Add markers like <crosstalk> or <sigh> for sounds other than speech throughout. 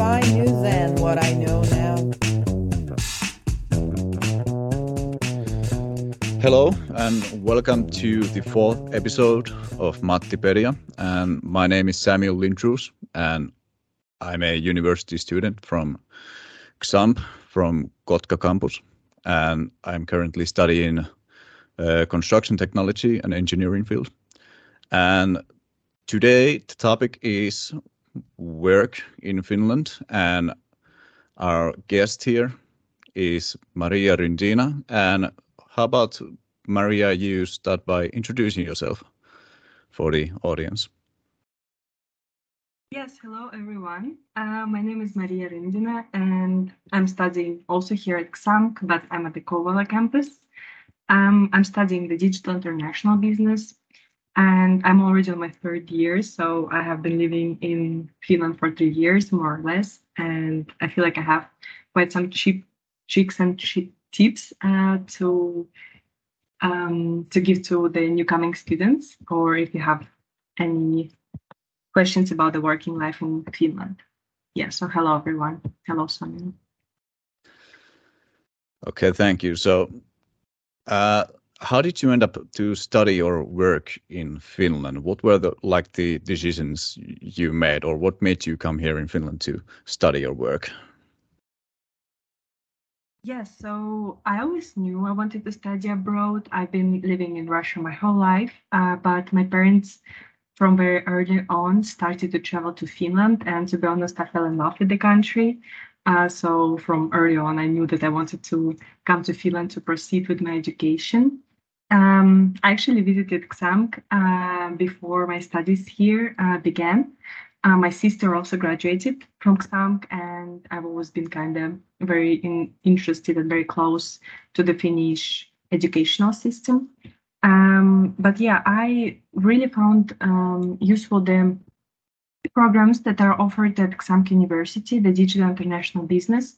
I knew then what I know now. Hello and welcome to the fourth episode of Mattipedia. And my name is Samuel Lindroos and I'm a university student from XAMK from Kotka campus. And I'm currently studying uh, construction technology and engineering field. And today the topic is work in Finland. And our guest here is Maria Rindina. And how about Maria, you start by introducing yourself for the audience? Yes, hello everyone. Uh, my name is Maria Rindina and I'm studying also here at XAMK, but I'm at the Kouvola campus. Um, I'm studying the digital international business and I'm already on my third year. So I have been living in Finland for three years, more or less. And I feel like I have quite some cheap tricks and tips uh, to um, to give to the new coming students, or if you have any questions about the working life in Finland. Yeah, so hello everyone. Hello, Samuel. Okay, thank you. So, uh, how did you end up to study or work in Finland? What were the like the decisions you made, or what made you come here in Finland to study or work? Yes, so I always knew I wanted to study abroad. I've been living in Russia my whole life, uh, but my parents from very early on started to travel to Finland. And to be honest, I fell in love with the country. Uh, so from early on, I knew that I wanted to come to Finland to proceed with my education. Um, I actually visited XAMK uh, before my studies here uh, began. Uh, my sister also graduated from XAMK, and I've always been kind of very in, interested and very close to the Finnish educational system. Um, but yeah, I really found um, useful the programs that are offered at XAMK University, the Digital International Business.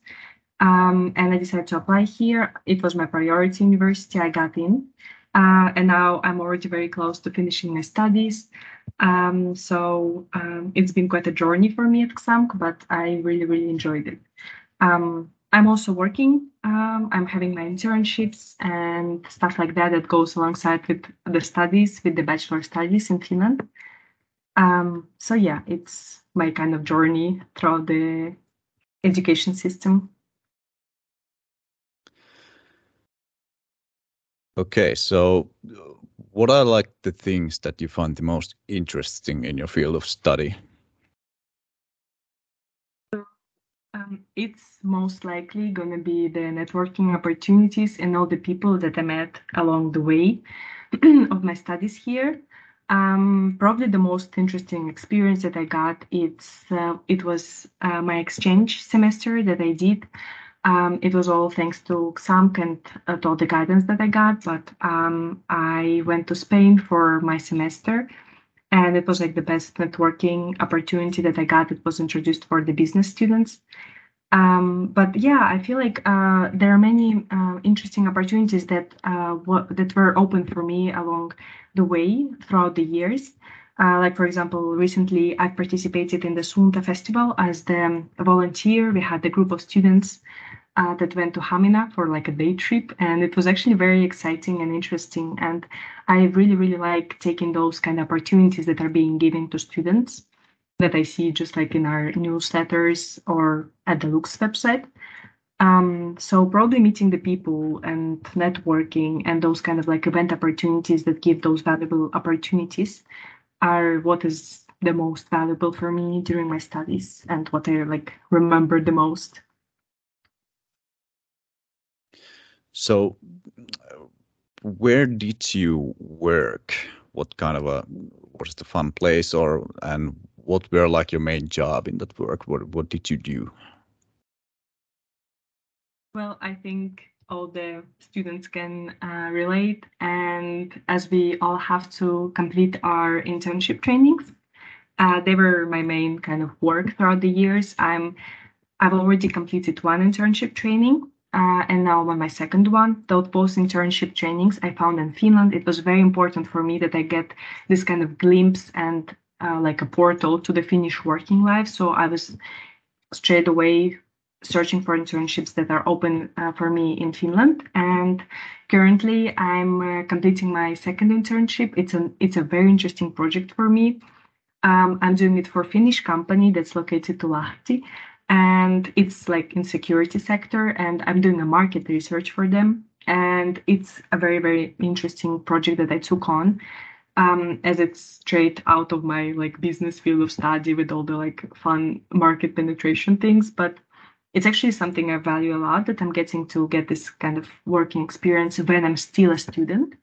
Um, and I decided to apply here. It was my priority university. I got in. Uh, and now I'm already very close to finishing my studies. Um, so um, it's been quite a journey for me at XAMK, but I really, really enjoyed it. Um, I'm also working. Um, I'm having my internships and stuff like that that goes alongside with the studies, with the bachelor studies in Finland. Um, so yeah, it's my kind of journey throughout the education system. Okay, so what are like the things that you find the most interesting in your field of study? Um, it's most likely going to be the networking opportunities and all the people that I met along the way <clears throat> of my studies here. Um, probably the most interesting experience that I got it's uh, it was uh, my exchange semester that I did. Um, it was all thanks to XAMK and uh, all the guidance that I got. But um, I went to Spain for my semester, and it was like the best networking opportunity that I got. It was introduced for the business students. Um, but yeah, I feel like uh, there are many uh, interesting opportunities that uh, that were open for me along the way throughout the years. Uh, like for example, recently I participated in the Suunta Festival as the volunteer. We had a group of students uh, that went to Hamina for like a day trip, and it was actually very exciting and interesting. And I really, really like taking those kind of opportunities that are being given to students that I see just like in our newsletters or at the Lux website. Um, so probably meeting the people and networking and those kind of like event opportunities that give those valuable opportunities are what is the most valuable for me during my studies and what I like remember the most. So, where did you work? What kind of a was the fun place, or and what were like your main job in that work? What what did you do? Well, I think all the students can uh, relate, and as we all have to complete our internship trainings, uh, they were my main kind of work throughout the years. I'm I've already completed one internship training, uh, and now on my second one. Those post internship trainings I found in Finland. It was very important for me that I get this kind of glimpse and uh, like a portal to the Finnish working life. So I was straight away searching for internships that are open uh, for me in Finland. And currently, I'm uh, completing my second internship. It's an it's a very interesting project for me. Um, I'm doing it for a Finnish company that's located to Lahti, and it's like in security sector. And I'm doing a market research for them. And it's a very very interesting project that I took on. Um, as it's straight out of my like business field of study with all the like fun market penetration things but it's actually something I value a lot that I'm getting to get this kind of working experience when I'm still a student.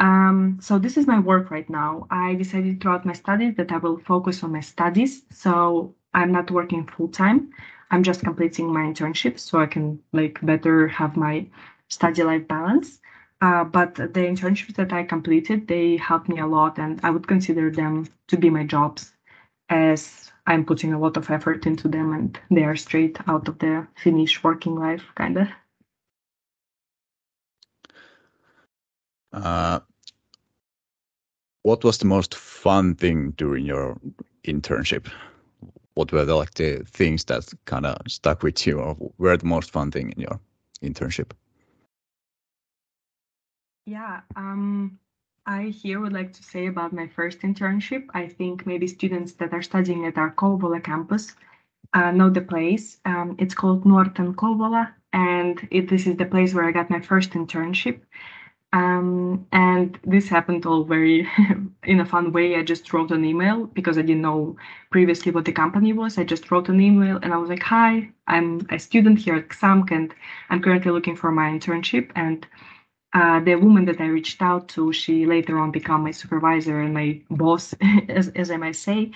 Um, so this is my work right now. I decided throughout my studies that I will focus on my studies. So I'm not working full time. I'm just completing my internship so I can like better have my study life balance. Uh, but the internships that I completed, they helped me a lot, and I would consider them to be my jobs as I'm putting a lot of effort into them and they are straight out of the Finnish working life, kind of. Uh, what was the most fun thing during your internship? What were the like the things that kind of stuck with you, or were the most fun thing in your internship? Yeah, um, I here would like to say about my first internship. I think maybe students that are studying at our Kouvola campus uh, know the place. Um, it's called Nuorten Kouvola, and it, this is the place where I got my first internship. Um, and this happened all very <laughs> in a fun way. I just wrote an email because I didn't know previously what the company was. I just wrote an email and I was like, "Hi, I'm a student here at XAMK, and I'm currently looking for my internship." And uh, the woman that I reached out to, she later on became my supervisor and my boss, <laughs> as, as I might say.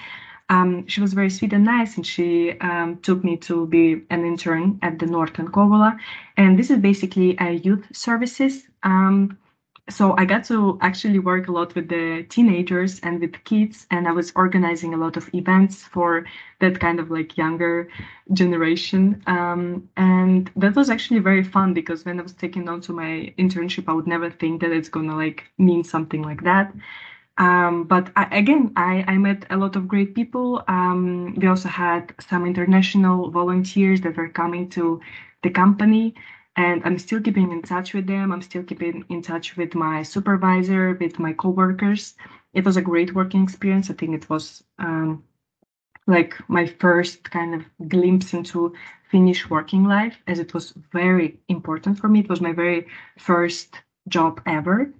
Um, she was very sweet and nice, and she um, took me to be an intern at the Nuorten Kouvola. And this is basically a youth services. Um, so I got to actually work a lot with the teenagers and with kids, and I was organizing a lot of events for that kind of like younger generation. Um, and that was actually very fun because when I was taking on to my internship, I would never think that it's gonna like mean something like that. Um, but I, again, I, I met a lot of great people. Um, we also had some international volunteers that were coming to the company and I'm still keeping in touch with them. I'm still keeping in touch with my supervisor, with my coworkers. It was a great working experience. I think it was um, like my first kind of glimpse into Finnish working life, as it was very important for me. It was my very first job ever.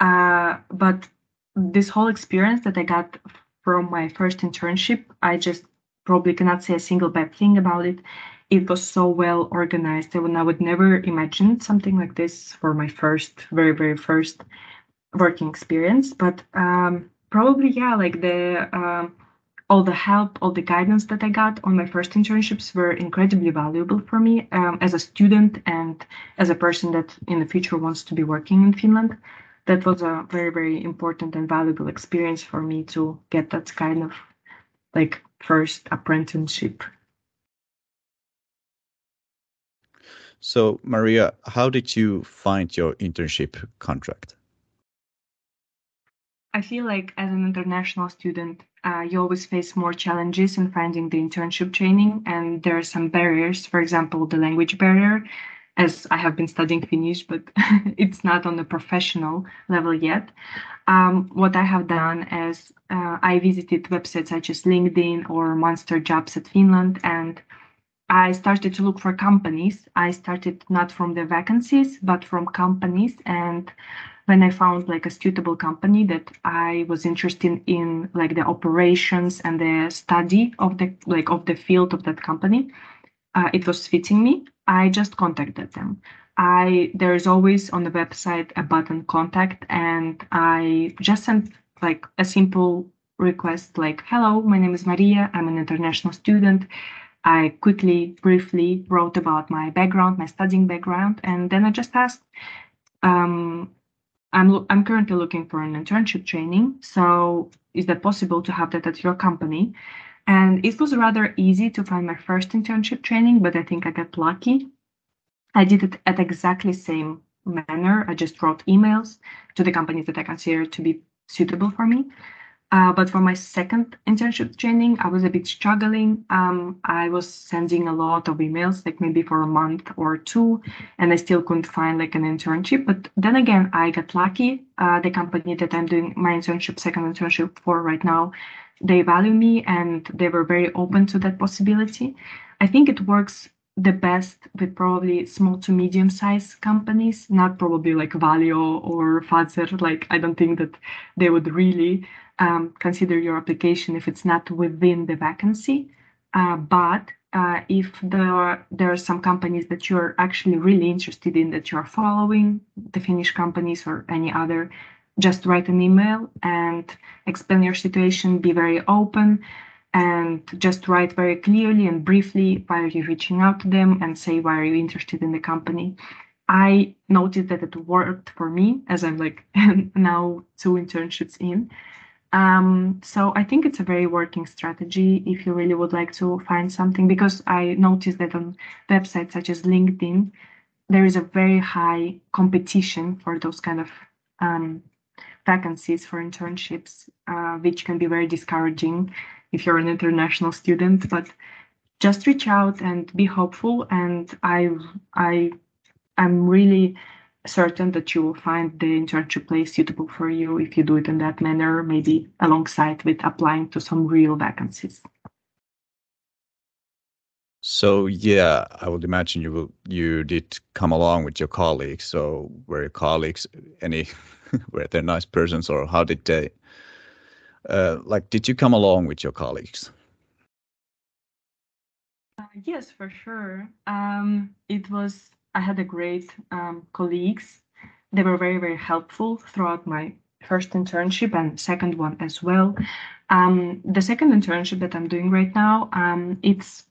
Uh, but this whole experience that I got from my first internship, I just probably cannot say a single bad thing about it it was so well organized. And i would never imagine something like this for my first very very first working experience. But um, probably yeah like the um, all the help all the guidance that i got on my first internships were incredibly valuable for me um, as a student and as a person that in the future wants to be working in finland. That was a very very important and valuable experience for me to get that kind of like first apprenticeship So, Maria, how did you find your internship contract? I feel like as an international student, uh, you always face more challenges in finding the internship training, and there are some barriers. For example, the language barrier, as I have been studying Finnish, but <laughs> it's not on the professional level yet. Um, what I have done is uh, I visited websites such as LinkedIn or Monster Jobs at Finland, and I started to look for companies. I started not from the vacancies, but from companies. And when I found like a suitable company that I was interested in, like the operations and the study of the like of the field of that company, uh, it was fitting me. I just contacted them. I there's always on the website a button contact, and I just sent like a simple request like, "Hello, my name is Maria. I'm an international student." I quickly, briefly wrote about my background, my studying background, and then I just asked, um, I'm, I'm currently looking for an internship training. So is that possible to have that at your company? And it was rather easy to find my first internship training, but I think I got lucky. I did it at exactly same manner. I just wrote emails to the companies that I consider to be suitable for me. Uh, but for my second internship training, I was a bit struggling. Um, I was sending a lot of emails, like maybe for a month or two, and I still couldn't find like an internship. But then again, I got lucky. Uh, the company that I'm doing my internship, second internship for right now, they value me and they were very open to that possibility. I think it works the best with probably small to medium sized companies, not probably like Valio or Fazer. Like, I don't think that they would really um, consider your application if it's not within the vacancy. Uh, but uh, if there are, there are some companies that you're actually really interested in that you're following, the Finnish companies or any other, just write an email and explain your situation, be very open and just write very clearly and briefly why are you reaching out to them and say why are you interested in the company. I noticed that it worked for me as I'm like <laughs> now two internships in. Um, so I think it's a very working strategy if you really would like to find something because I noticed that on websites such as LinkedIn, there is a very high competition for those kind of um, vacancies for internships, uh, which can be very discouraging if you're an international student. But just reach out and be hopeful, and I I I'm really certain that you will find the internship place suitable for you if you do it in that manner, maybe alongside with applying to some real vacancies. So yeah, I would imagine you will you did come along with your colleagues. So were your colleagues any <laughs> were they nice persons or how did they uh, like did you come along with your colleagues? Uh, yes, for sure. Um, it was I had a great um, colleagues. They were very, very helpful throughout my first internship and second one as well. Um, the second internship that I'm doing right now, um, it's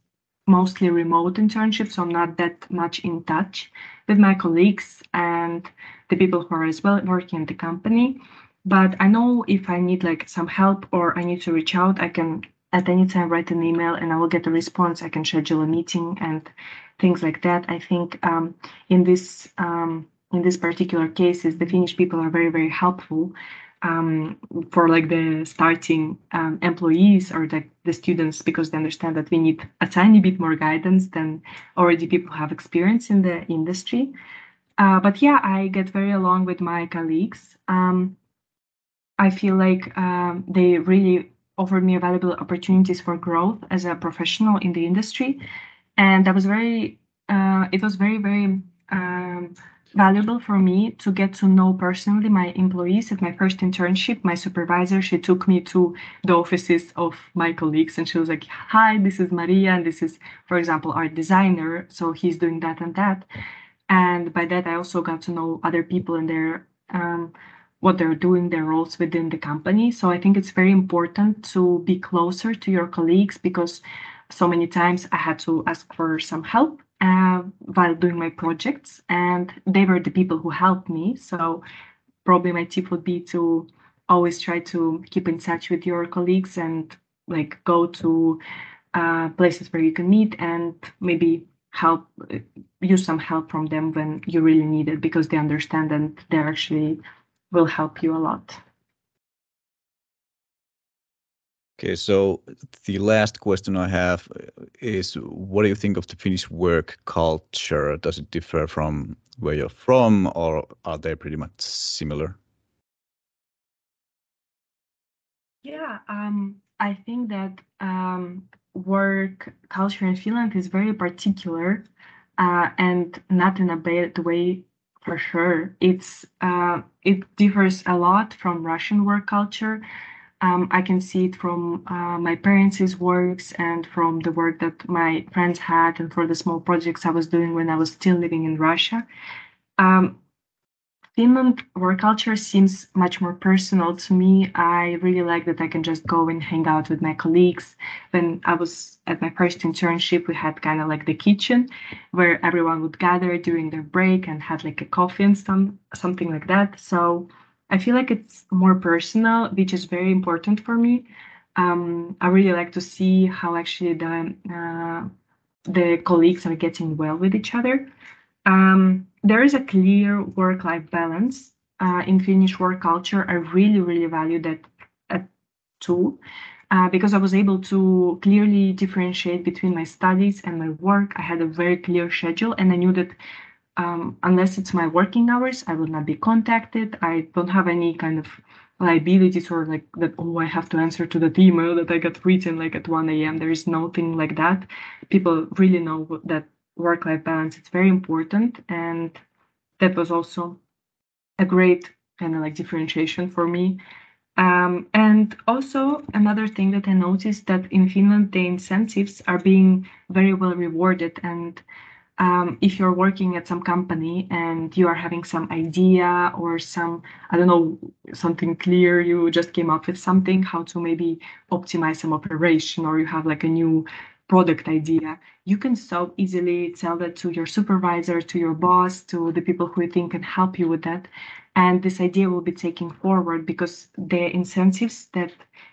mostly remote internship, so I'm not that much in touch with my colleagues and the people who are as well working in the company. But I know if I need like some help or I need to reach out, I can at any time write an email and I will get a response. I can schedule a meeting and things like that. I think um, in this um, in this particular cases, the Finnish people are very very helpful um, for like the starting um, employees or the, the students because they understand that we need a tiny bit more guidance than already people have experience in the industry. Uh, but yeah, I get very along with my colleagues. Um, I feel like um, they really offered me valuable opportunities for growth as a professional in the industry. And that was very uh, it was very very um, valuable for me to get to know personally my employees at my first internship. My supervisor she took me to the offices of my colleagues and she was like hi this is maria and this is for example our designer. So he's doing that and that. And by that i also got to know other people and their um, what they're doing their roles within the company so i think it's very important to be closer to your colleagues because so many times I had to ask for some help uh, while doing my projects, and they were the people who helped me. So, probably my tip would be to always try to keep in touch with your colleagues and like go to uh, places where you can meet and maybe help use some help from them when you really need it because they understand and they're actually will help you a lot. Okay, so the last question I have is what do you think of the Finnish work culture? Does it differ from where you're from, or are they pretty much similar? Yeah, um, I think that um, work culture in Finland is very particular uh, and not in a bad way for sure. It's uh, it differs a lot from Russian work culture um, I can see it from uh, my parents' works and from the work that my friends had and for the small projects I was doing when I was still living in Russia. Um, Finland work culture seems much more personal to me. I really like that I can just go and hang out with my colleagues. When I was at my first internship, we had kind of like the kitchen where everyone would gather during their break and had like a coffee and some something like that. So I feel like it's more personal, which is very important for me. Um, I really like to see how actually the uh, the colleagues are getting well with each other. Um, there is a clear work-life balance uh, in Finnish work culture. I really, really value that. At too, uh, because I was able to clearly differentiate between my studies and my work. I had a very clear schedule, and I knew that um, unless it's my working hours, I will not be contacted. I don't have any kind of liabilities or like that oh i have to answer to that email that i got written like at 1 a.m there is nothing like that people really know that work life balance. It's very important and that was also a great kind of like differentiation for me. Um, and also another thing that i noticed that in finland the incentives are being very well rewarded and um, if you're working at some company and you are having some idea or some i don't know something clear you just came up with something how to maybe optimize some operation or you have like a new product idea you can so easily tell that to your supervisor to your boss to the people who you think can help you with that. And this idea will be taken forward because the incentives that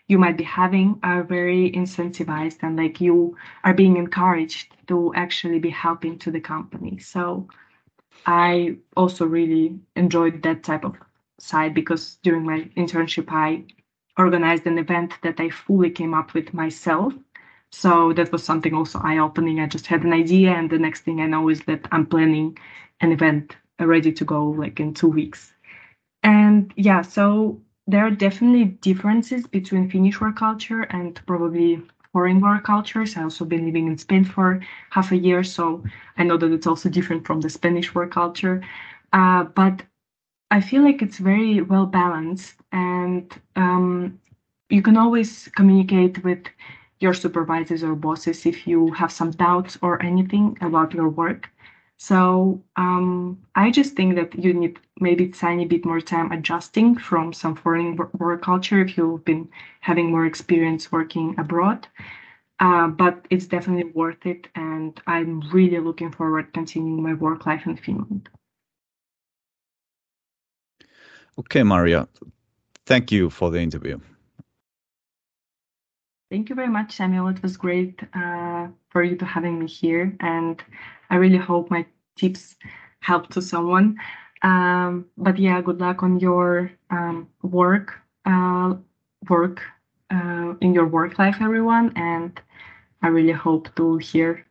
you might be having are very incentivized and like you are being encouraged to actually be helping to the company. So i also really enjoyed that type of side because during my internship i organized an event that i fully came up with myself so that was something also eye-opening i just had an idea and the next thing i know is that i'm planning an event ready to go like in two weeks and yeah, so there are definitely differences between Finnish work culture and probably foreign work cultures. I also been living in Spain for half a year, so I know that it's also different from the Spanish work culture. Uh, but I feel like it's very well balanced, and um, you can always communicate with your supervisors or bosses if you have some doubts or anything about your work. So um, I just think that you need maybe tiny bit more time adjusting from some foreign work culture if you've been having more experience working abroad. Uh, but it's definitely worth it, and I'm really looking forward continuing my work life in Finland. Okay, Maria, thank you for the interview. Thank you very much, Samuel. It was great uh, for you to having me here, and I really hope my tips help to someone. Um, but yeah, good luck on your um, work, uh, work uh, in your work life, everyone. And I really hope to hear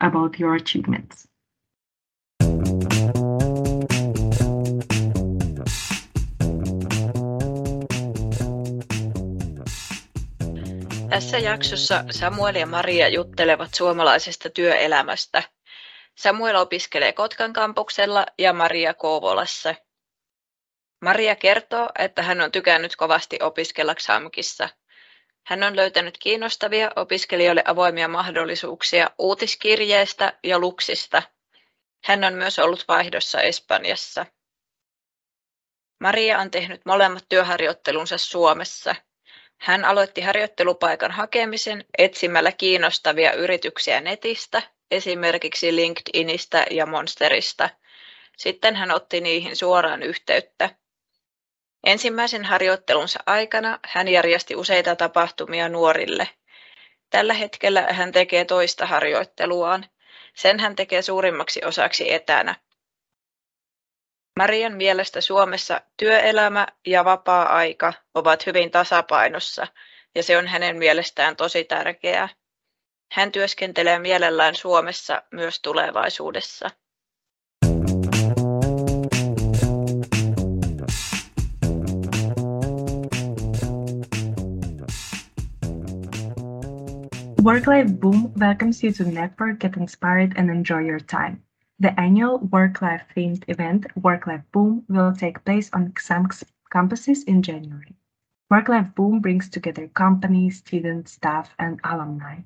about your achievements. Tässä jaksossa Samuel ja Maria juttelevat suomalaisesta työelämästä – Samuel opiskelee Kotkan kampuksella ja Maria Kouvolassa. Maria kertoo, että hän on tykännyt kovasti opiskella XAMKissa. Hän on löytänyt kiinnostavia opiskelijoille avoimia mahdollisuuksia uutiskirjeestä ja luksista. Hän on myös ollut vaihdossa Espanjassa. Maria on tehnyt molemmat työharjoittelunsa Suomessa. Hän aloitti harjoittelupaikan hakemisen etsimällä kiinnostavia yrityksiä netistä esimerkiksi LinkedInistä ja Monsterista. Sitten hän otti niihin suoraan yhteyttä. Ensimmäisen harjoittelunsa aikana hän järjesti useita tapahtumia nuorille. Tällä hetkellä hän tekee toista harjoitteluaan. Sen hän tekee suurimmaksi osaksi etänä. Marian mielestä Suomessa työelämä ja vapaa-aika ovat hyvin tasapainossa ja se on hänen mielestään tosi tärkeää. Hän työskentelee mielellään Suomessa myös tulevaisuudessa. Work Life Boom welcomes you to network, get inspired, and enjoy your time. The annual Work Life themed event, Work Life Boom, will take place on XAMK's campuses in January. Work Life Boom brings together companies, students, staff, and alumni.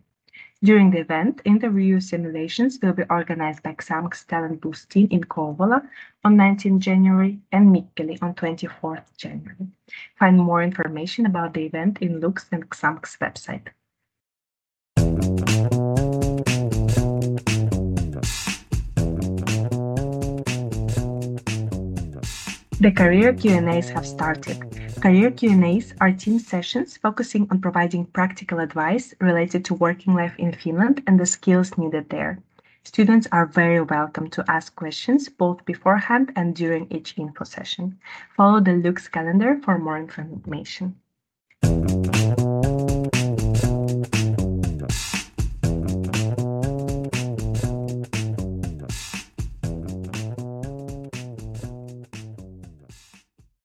During the event, interview simulations will be organized by XAMK's Talent Boost team in Kouvola on 19 January and Mikkeli on 24 January. Find more information about the event in Lux and XAMK's website. The career Q&As have started. Career Q&As are team sessions focusing on providing practical advice related to working life in Finland and the skills needed there. Students are very welcome to ask questions both beforehand and during each info session. Follow the Lux calendar for more information.